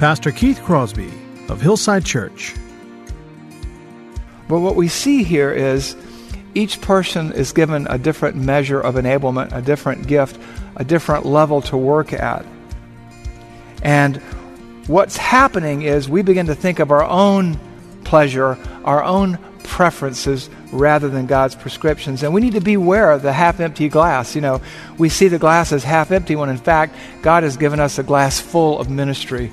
Pastor Keith Crosby of Hillside Church. But what we see here is each person is given a different measure of enablement, a different gift, a different level to work at. And what's happening is we begin to think of our own pleasure, our own preferences, rather than God's prescriptions. And we need to beware of the half empty glass. You know, we see the glass as half empty when in fact God has given us a glass full of ministry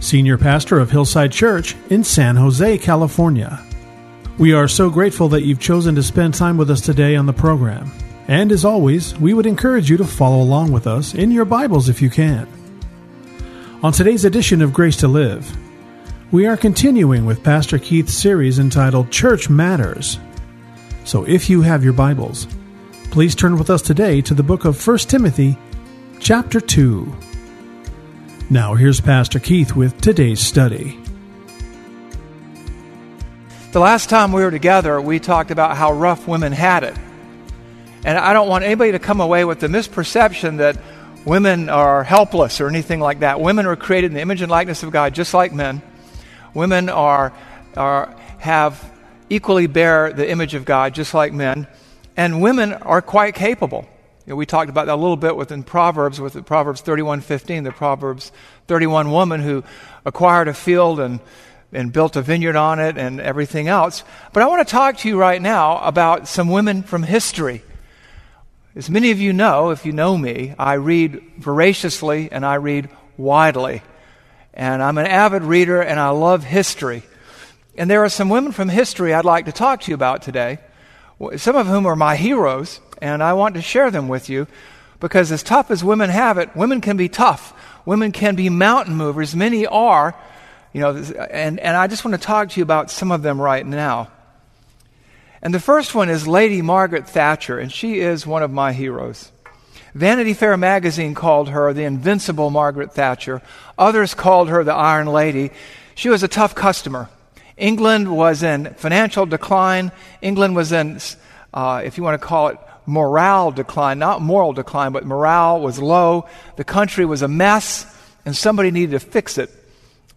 Senior Pastor of Hillside Church in San Jose, California. We are so grateful that you've chosen to spend time with us today on the program. And as always, we would encourage you to follow along with us in your Bibles if you can. On today's edition of Grace to Live, we are continuing with Pastor Keith's series entitled Church Matters. So if you have your Bibles, please turn with us today to the book of 1 Timothy, chapter 2. Now, here's Pastor Keith with today's study. The last time we were together, we talked about how rough women had it. And I don't want anybody to come away with the misperception that women are helpless or anything like that. Women are created in the image and likeness of God, just like men. Women are, are have equally bear the image of God, just like men. And women are quite capable. Know, we talked about that a little bit within Proverbs, with Proverbs 31:15, the Proverbs 31 woman who acquired a field and and built a vineyard on it and everything else. But I want to talk to you right now about some women from history. As many of you know, if you know me, I read voraciously and I read widely. And I'm an avid reader and I love history. And there are some women from history I'd like to talk to you about today, some of whom are my heroes, and I want to share them with you because, as tough as women have it, women can be tough. Women can be mountain movers. Many are, you know, and, and I just want to talk to you about some of them right now. And the first one is Lady Margaret Thatcher, and she is one of my heroes. Vanity Fair magazine called her the invincible Margaret Thatcher. Others called her the Iron Lady. She was a tough customer. England was in financial decline. England was in, uh, if you want to call it, morale decline, not moral decline, but morale was low. The country was a mess, and somebody needed to fix it.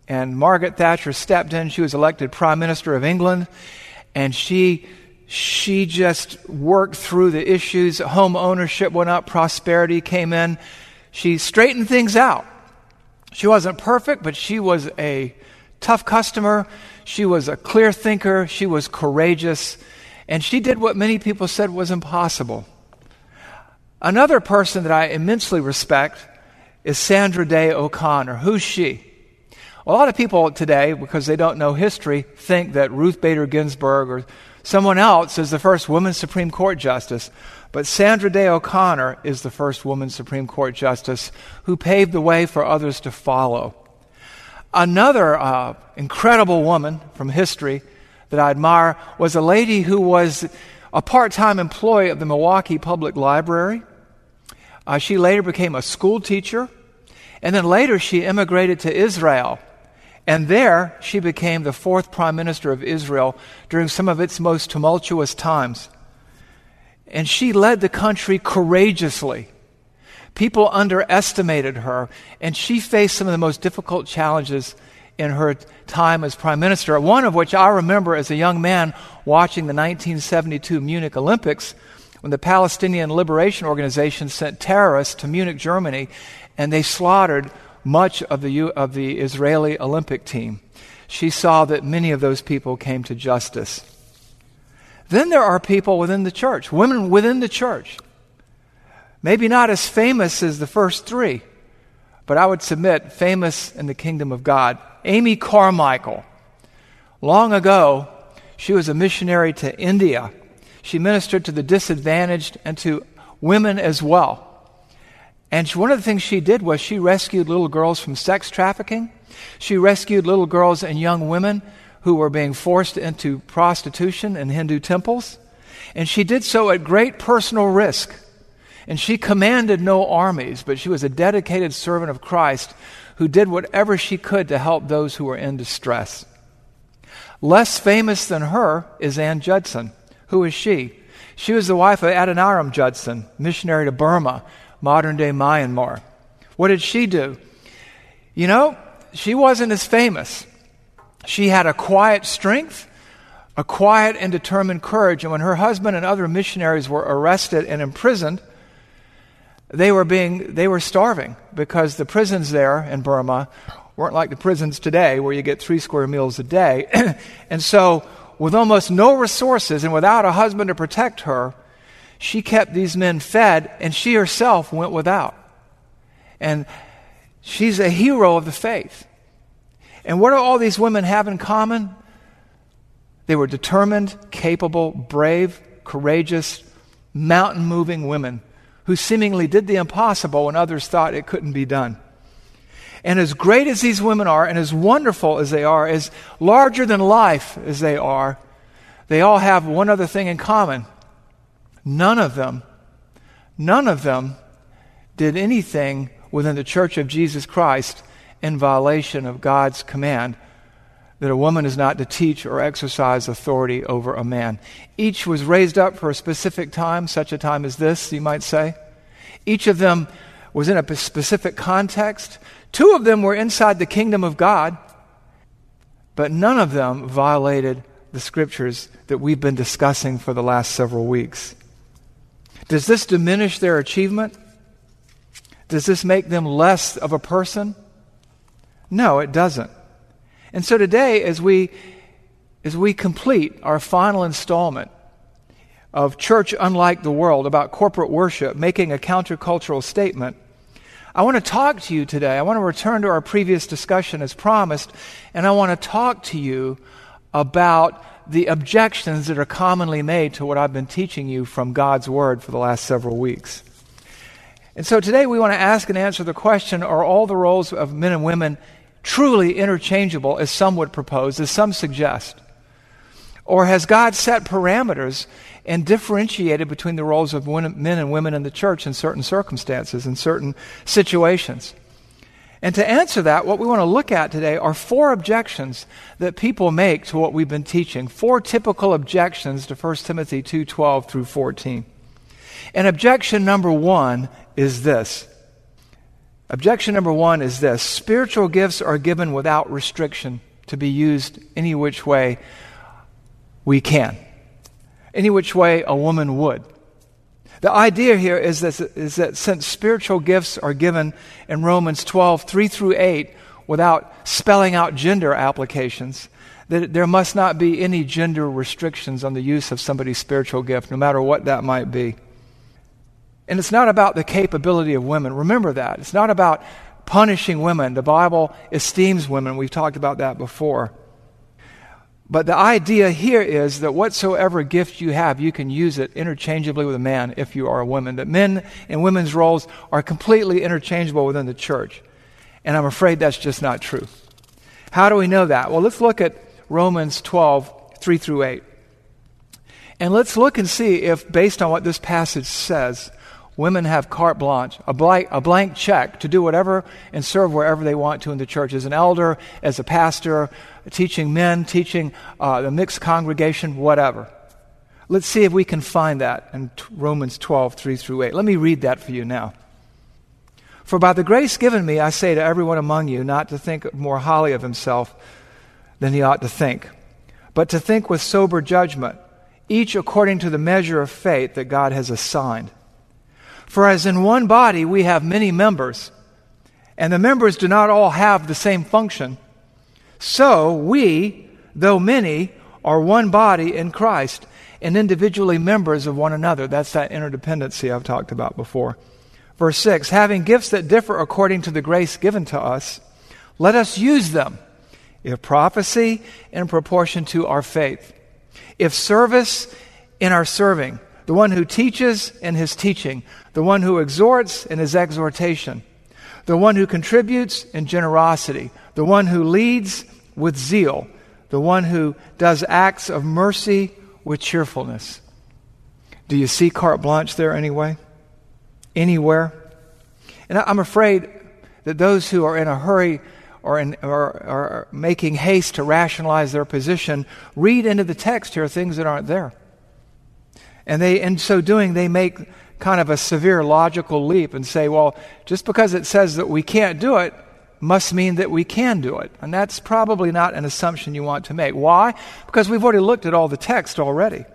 And Margaret Thatcher stepped in. She was elected Prime Minister of England, and she she just worked through the issues. Home ownership went up, prosperity came in. She straightened things out. She wasn't perfect, but she was a tough customer. She was a clear thinker. She was courageous. And she did what many people said was impossible. Another person that I immensely respect is Sandra Day O'Connor. Who's she? A lot of people today, because they don't know history, think that Ruth Bader Ginsburg or someone else is the first woman Supreme Court justice. But Sandra Day O'Connor is the first woman Supreme Court justice who paved the way for others to follow. Another uh, incredible woman from history that I admire was a lady who was a part time employee of the Milwaukee Public Library. Uh, she later became a school teacher, And then later she immigrated to Israel. And there she became the fourth prime minister of Israel during some of its most tumultuous times. And she led the country courageously. People underestimated her, and she faced some of the most difficult challenges in her time as prime minister. One of which I remember as a young man watching the 1972 Munich Olympics when the Palestinian Liberation Organization sent terrorists to Munich, Germany, and they slaughtered much of the, of the Israeli Olympic team. She saw that many of those people came to justice. Then there are people within the church, women within the church. Maybe not as famous as the first three, but I would submit famous in the kingdom of God. Amy Carmichael. Long ago, she was a missionary to India. She ministered to the disadvantaged and to women as well. And one of the things she did was she rescued little girls from sex trafficking. She rescued little girls and young women who were being forced into prostitution in Hindu temples. And she did so at great personal risk. And she commanded no armies, but she was a dedicated servant of Christ who did whatever she could to help those who were in distress. Less famous than her is Ann Judson. Who is she? She was the wife of Adoniram Judson, missionary to Burma modern day Myanmar. What did she do? You know, she wasn't as famous. She had a quiet strength, a quiet and determined courage. And when her husband and other missionaries were arrested and imprisoned, they were being they were starving because the prisons there in Burma weren't like the prisons today where you get three square meals a day. and so with almost no resources and without a husband to protect her, she kept these men fed, and she herself went without. And she's a hero of the faith. And what do all these women have in common? They were determined, capable, brave, courageous, mountain moving women who seemingly did the impossible when others thought it couldn't be done. And as great as these women are, and as wonderful as they are, as larger than life as they are, they all have one other thing in common. None of them, none of them did anything within the church of Jesus Christ in violation of God's command that a woman is not to teach or exercise authority over a man. Each was raised up for a specific time, such a time as this, you might say. Each of them was in a specific context. Two of them were inside the kingdom of God, but none of them violated the scriptures that we've been discussing for the last several weeks. Does this diminish their achievement? Does this make them less of a person? No, it doesn't. And so today, as we, as we complete our final installment of Church Unlike the World about corporate worship, making a countercultural statement, I want to talk to you today. I want to return to our previous discussion as promised, and I want to talk to you about the objections that are commonly made to what I've been teaching you from God's Word for the last several weeks. And so today we want to ask and answer the question are all the roles of men and women truly interchangeable, as some would propose, as some suggest? Or has God set parameters and differentiated between the roles of men and women in the church in certain circumstances, in certain situations? And to answer that, what we want to look at today are four objections that people make to what we've been teaching. Four typical objections to 1 Timothy 2:12 through 14. And objection number 1 is this. Objection number 1 is this. Spiritual gifts are given without restriction to be used any which way we can. Any which way a woman would. The idea here is that, is that since spiritual gifts are given in Romans 12, 3 through 8, without spelling out gender applications, that there must not be any gender restrictions on the use of somebody's spiritual gift, no matter what that might be. And it's not about the capability of women. Remember that. It's not about punishing women. The Bible esteems women. We've talked about that before. But the idea here is that whatsoever gift you have, you can use it interchangeably with a man if you are a woman. That men and women's roles are completely interchangeable within the church. And I'm afraid that's just not true. How do we know that? Well, let's look at Romans 12, 3 through 8. And let's look and see if, based on what this passage says, Women have carte blanche, a blank, a blank check to do whatever and serve wherever they want to in the church. As an elder, as a pastor, teaching men, teaching uh, the mixed congregation, whatever. Let's see if we can find that in Romans 12, 3 through 8. Let me read that for you now. For by the grace given me, I say to everyone among you not to think more highly of himself than he ought to think, but to think with sober judgment, each according to the measure of faith that God has assigned. For as in one body we have many members, and the members do not all have the same function, so we, though many, are one body in Christ and individually members of one another. That's that interdependency I've talked about before. Verse 6 Having gifts that differ according to the grace given to us, let us use them. If prophecy, in proportion to our faith. If service, in our serving the one who teaches in his teaching, the one who exhorts in his exhortation, the one who contributes in generosity, the one who leads with zeal, the one who does acts of mercy with cheerfulness. Do you see carte blanche there anyway? Anywhere? And I'm afraid that those who are in a hurry or, or making haste to rationalize their position read into the text here things that aren't there. And they, in so doing, they make kind of a severe logical leap and say, well, just because it says that we can't do it must mean that we can do it. And that's probably not an assumption you want to make. Why? Because we've already looked at all the text already.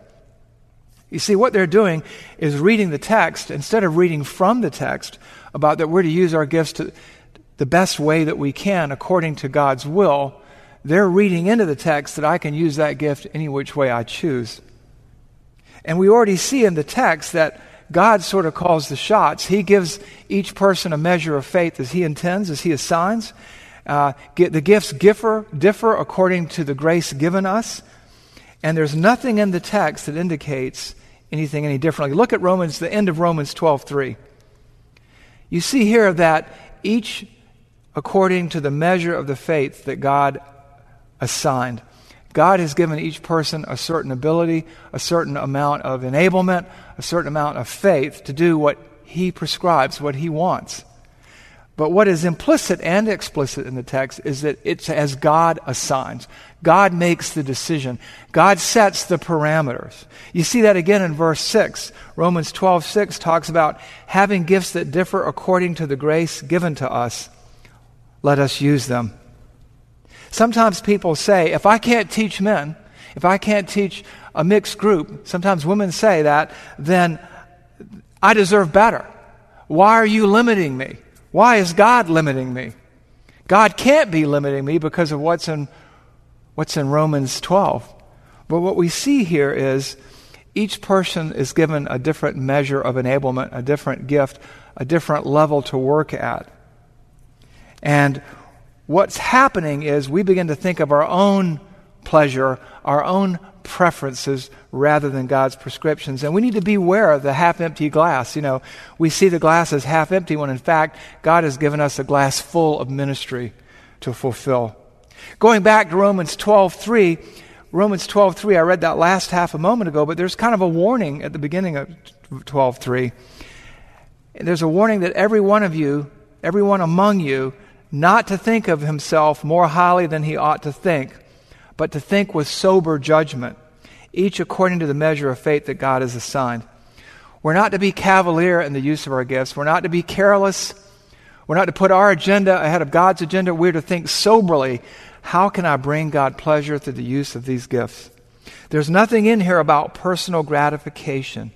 You see, what they're doing is reading the text instead of reading from the text about that we're to use our gifts to the best way that we can according to God's will. They're reading into the text that I can use that gift any which way I choose. And we already see in the text that God sort of calls the shots. He gives each person a measure of faith as He intends, as He assigns. Uh, the gifts differ, differ according to the grace given us. And there's nothing in the text that indicates anything any differently. Look at Romans, the end of Romans 12:3. You see here that each according to the measure of the faith that God assigned. God has given each person a certain ability, a certain amount of enablement, a certain amount of faith to do what He prescribes, what He wants. But what is implicit and explicit in the text is that it's as God assigns. God makes the decision. God sets the parameters. You see that again in verse 6. Romans 12, 6 talks about having gifts that differ according to the grace given to us. Let us use them. Sometimes people say, if I can't teach men, if I can't teach a mixed group, sometimes women say that, then I deserve better. Why are you limiting me? Why is God limiting me? God can't be limiting me because of what's in, what's in Romans 12. But what we see here is each person is given a different measure of enablement, a different gift, a different level to work at. And what's happening is we begin to think of our own pleasure, our own preferences rather than God's prescriptions. And we need to be aware of the half empty glass. You know, we see the glass as half empty when in fact God has given us a glass full of ministry to fulfill. Going back to Romans 12:3, Romans 12:3, I read that last half a moment ago, but there's kind of a warning at the beginning of 12:3. There's a warning that every one of you, everyone among you not to think of himself more highly than he ought to think, but to think with sober judgment, each according to the measure of faith that God has assigned. We're not to be cavalier in the use of our gifts. We're not to be careless. We're not to put our agenda ahead of God's agenda. We're to think soberly how can I bring God pleasure through the use of these gifts? There's nothing in here about personal gratification.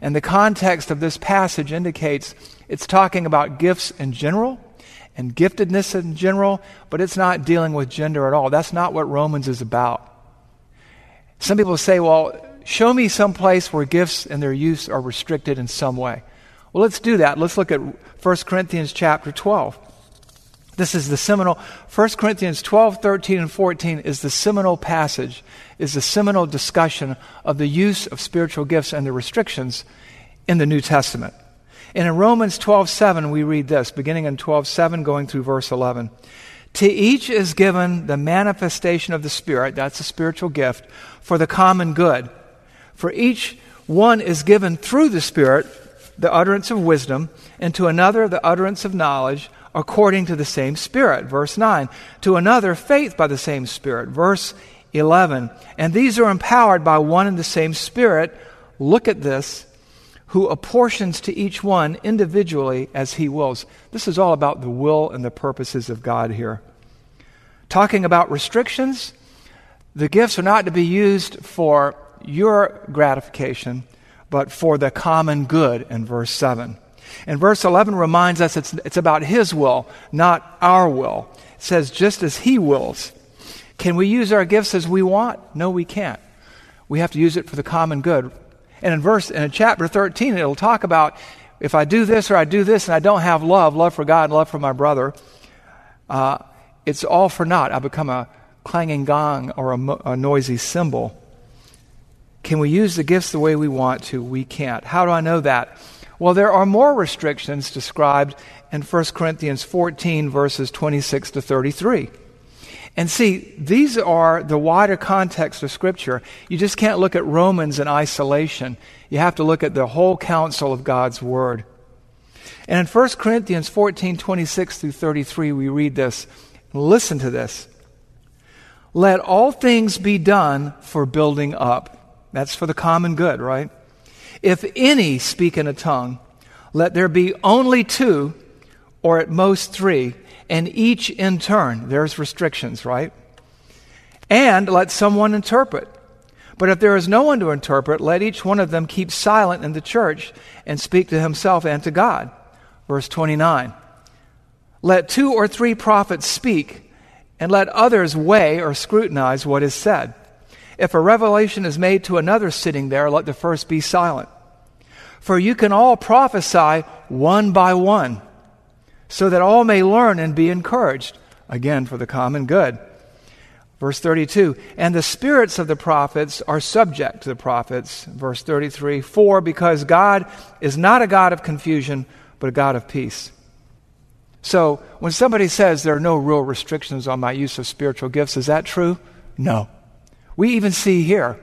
And the context of this passage indicates it's talking about gifts in general and giftedness in general, but it's not dealing with gender at all. That's not what Romans is about. Some people say, well, show me some place where gifts and their use are restricted in some way. Well, let's do that. Let's look at 1 Corinthians chapter 12. This is the seminal, 1 Corinthians 12, 13, and 14 is the seminal passage, is the seminal discussion of the use of spiritual gifts and the restrictions in the New Testament. And in Romans 12:7 we read this, beginning in 12:7 going through verse 11. To each is given the manifestation of the Spirit, that's a spiritual gift, for the common good. For each one is given through the Spirit the utterance of wisdom, and to another the utterance of knowledge according to the same Spirit. Verse 9. To another, faith by the same Spirit. Verse 11. And these are empowered by one and the same Spirit. Look at this. Who apportions to each one individually as he wills. This is all about the will and the purposes of God here. Talking about restrictions, the gifts are not to be used for your gratification, but for the common good in verse 7. And verse 11 reminds us it's, it's about His will, not our will. It says, just as He wills. Can we use our gifts as we want? No, we can't. We have to use it for the common good. And in verse, in chapter 13, it'll talk about if I do this or I do this and I don't have love, love for God love for my brother, uh, it's all for naught. I become a clanging gong or a, a noisy cymbal. Can we use the gifts the way we want to? We can't. How do I know that? Well, there are more restrictions described in 1 Corinthians 14, verses 26 to 33. And see, these are the wider context of Scripture. You just can't look at Romans in isolation. You have to look at the whole counsel of God's Word. And in 1 Corinthians 14, 26 through 33, we read this. Listen to this. Let all things be done for building up. That's for the common good, right? If any speak in a tongue, let there be only two, or at most three, and each in turn. There's restrictions, right? And let someone interpret. But if there is no one to interpret, let each one of them keep silent in the church and speak to himself and to God. Verse 29. Let two or three prophets speak, and let others weigh or scrutinize what is said. If a revelation is made to another sitting there, let the first be silent. For you can all prophesy one by one, so that all may learn and be encouraged. Again, for the common good. Verse 32 And the spirits of the prophets are subject to the prophets. Verse 33 For because God is not a God of confusion, but a God of peace. So when somebody says there are no real restrictions on my use of spiritual gifts, is that true? No. We even see here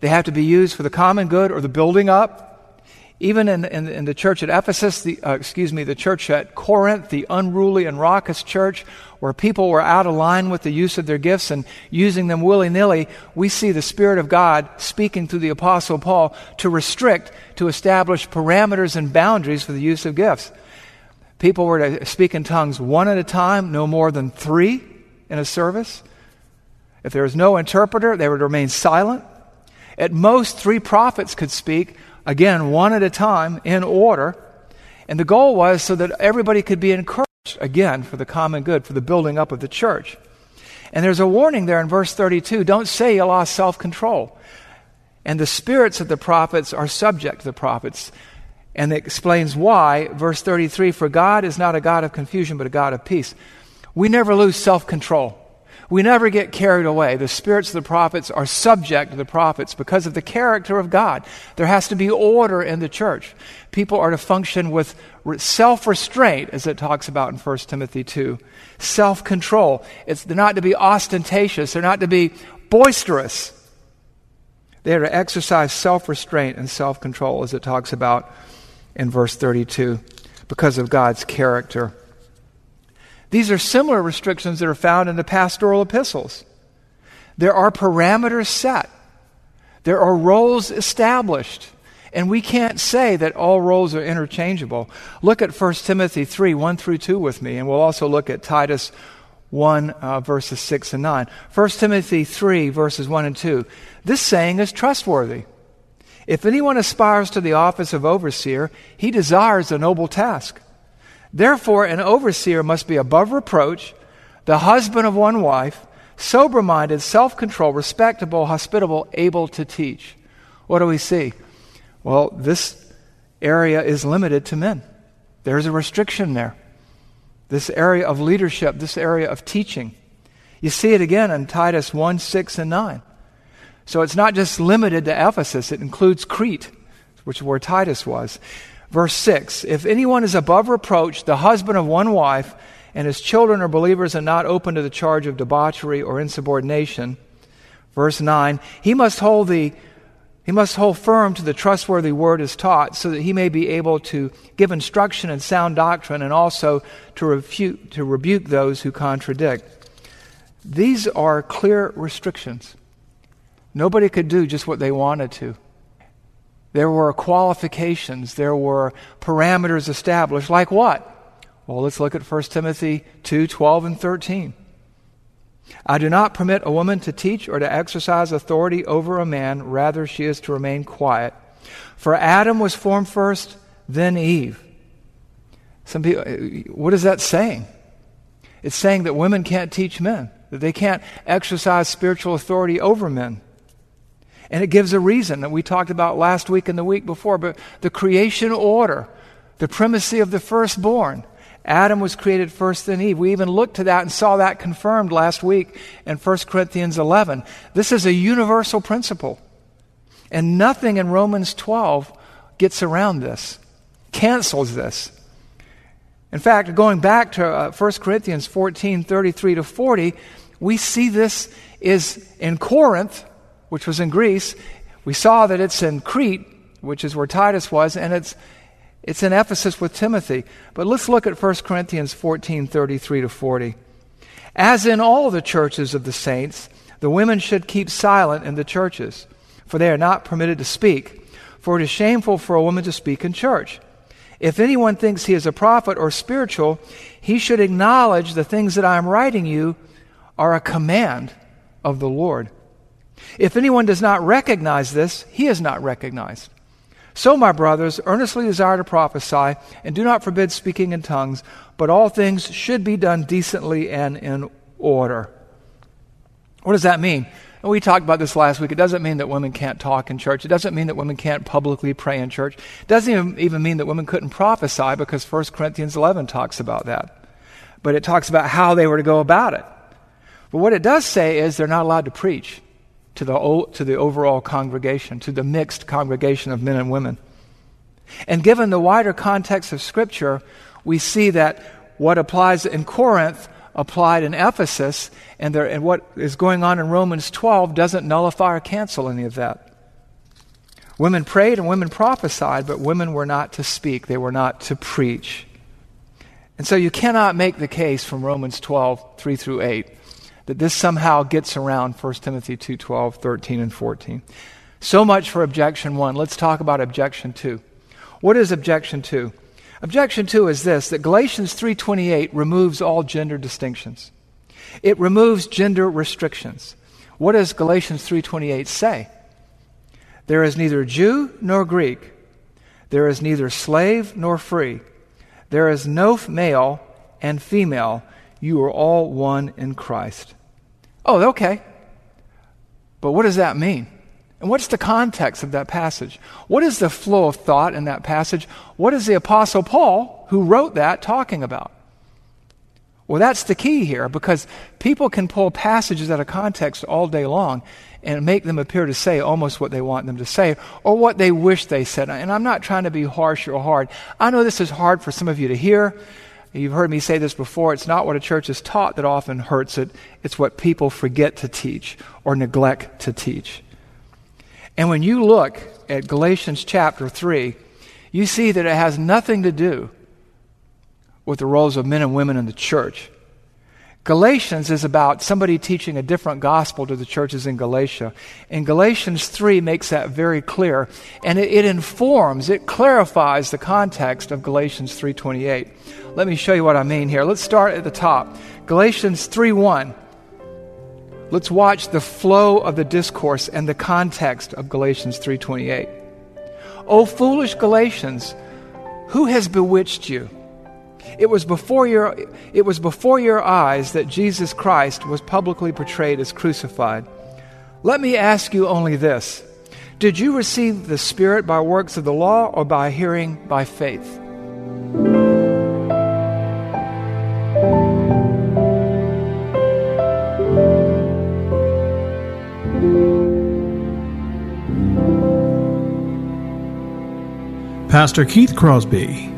they have to be used for the common good or the building up even in, in, in, the church at Ephesus, the, uh, excuse me, the church at Corinth, the unruly and raucous church, where people were out of line with the use of their gifts and using them willy nilly, we see the Spirit of God speaking through the Apostle Paul to restrict, to establish parameters and boundaries for the use of gifts. People were to speak in tongues one at a time, no more than three in a service. If there was no interpreter, they would remain silent. At most, three prophets could speak again, one at a time, in order. And the goal was so that everybody could be encouraged, again, for the common good, for the building up of the church. And there's a warning there in verse 32 don't say you lost self control. And the spirits of the prophets are subject to the prophets. And it explains why. Verse 33 For God is not a God of confusion, but a God of peace. We never lose self control. We never get carried away. The spirits of the prophets are subject to the prophets because of the character of God. There has to be order in the church. People are to function with self restraint, as it talks about in 1 Timothy 2. Self control. They're not to be ostentatious, they're not to be boisterous. They are to exercise self restraint and self control, as it talks about in verse 32, because of God's character. These are similar restrictions that are found in the pastoral epistles. There are parameters set, there are roles established. And we can't say that all roles are interchangeable. Look at 1 Timothy 3 1 through 2 with me, and we'll also look at Titus 1 uh, verses 6 and 9. 1 Timothy 3 verses 1 and 2. This saying is trustworthy. If anyone aspires to the office of overseer, he desires a noble task. Therefore, an overseer must be above reproach, the husband of one wife, sober minded, self controlled, respectable, hospitable, able to teach. What do we see? Well, this area is limited to men. There's a restriction there. This area of leadership, this area of teaching. You see it again in Titus 1 6 and 9. So it's not just limited to Ephesus, it includes Crete, which is where Titus was. Verse 6 If anyone is above reproach, the husband of one wife, and his children are believers and not open to the charge of debauchery or insubordination. Verse 9 He must hold the He must hold firm to the trustworthy word as taught so that he may be able to give instruction in sound doctrine and also to, refute, to rebuke those who contradict. These are clear restrictions. Nobody could do just what they wanted to. There were qualifications, there were parameters established. Like what? Well, let's look at 1 Timothy 2 12 and 13. I do not permit a woman to teach or to exercise authority over a man, rather, she is to remain quiet. For Adam was formed first, then Eve. Some people, what is that saying? It's saying that women can't teach men, that they can't exercise spiritual authority over men. And it gives a reason that we talked about last week and the week before, but the creation order, the primacy of the firstborn. Adam was created first, then Eve. We even looked to that and saw that confirmed last week in 1 Corinthians 11. This is a universal principle. And nothing in Romans 12 gets around this, cancels this. In fact, going back to uh, 1 Corinthians 14 33 to 40, we see this is in Corinth, which was in Greece. We saw that it's in Crete, which is where Titus was, and it's it's in Ephesus with Timothy. But let's look at 1 Corinthians 14 33 to 40. As in all the churches of the saints, the women should keep silent in the churches, for they are not permitted to speak. For it is shameful for a woman to speak in church. If anyone thinks he is a prophet or spiritual, he should acknowledge the things that I am writing you are a command of the Lord. If anyone does not recognize this, he is not recognized. So, my brothers, earnestly desire to prophesy, and do not forbid speaking in tongues, but all things should be done decently and in order. What does that mean? And we talked about this last week. It doesn't mean that women can't talk in church. It doesn't mean that women can't publicly pray in church. It doesn't even, even mean that women couldn't prophesy because 1 Corinthians 11 talks about that. But it talks about how they were to go about it. But what it does say is they're not allowed to preach to the, to the overall congregation, to the mixed congregation of men and women. And given the wider context of Scripture, we see that what applies in Corinth applied in Ephesus, and, there, and what is going on in Romans 12 doesn't nullify or cancel any of that. Women prayed and women prophesied, but women were not to speak, they were not to preach. And so you cannot make the case from Romans 12, 3 through 8, that this somehow gets around 1 Timothy 2 12, 13, and 14. So much for objection one. Let's talk about objection two. What is objection two? Objection two is this that Galatians 3:28 removes all gender distinctions. It removes gender restrictions. What does Galatians 3:28 say? There is neither Jew nor Greek. There is neither slave nor free. There is no male and female. You are all one in Christ. Oh, okay. But what does that mean? And what's the context of that passage? What is the flow of thought in that passage? What is the Apostle Paul, who wrote that, talking about? Well, that's the key here because people can pull passages out of context all day long and make them appear to say almost what they want them to say or what they wish they said. And I'm not trying to be harsh or hard. I know this is hard for some of you to hear. You've heard me say this before. It's not what a church is taught that often hurts it, it's what people forget to teach or neglect to teach. And when you look at Galatians chapter 3, you see that it has nothing to do with the roles of men and women in the church. Galatians is about somebody teaching a different gospel to the churches in Galatia. And Galatians 3 makes that very clear. And it, it informs, it clarifies the context of Galatians 3.28. Let me show you what I mean here. Let's start at the top. Galatians 3.1. Let's watch the flow of the discourse and the context of Galatians 3.28. O foolish Galatians, who has bewitched you? It was before your, it was before your eyes that Jesus Christ was publicly portrayed as crucified. Let me ask you only this Did you receive the Spirit by works of the law or by hearing by faith? Pastor Keith Crosby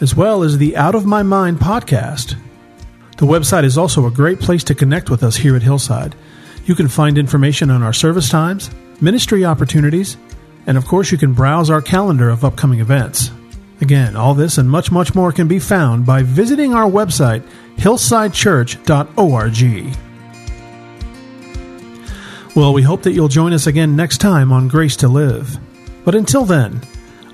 as well as the Out of My Mind podcast. The website is also a great place to connect with us here at Hillside. You can find information on our service times, ministry opportunities, and of course, you can browse our calendar of upcoming events. Again, all this and much, much more can be found by visiting our website, hillsidechurch.org. Well, we hope that you'll join us again next time on Grace to Live. But until then,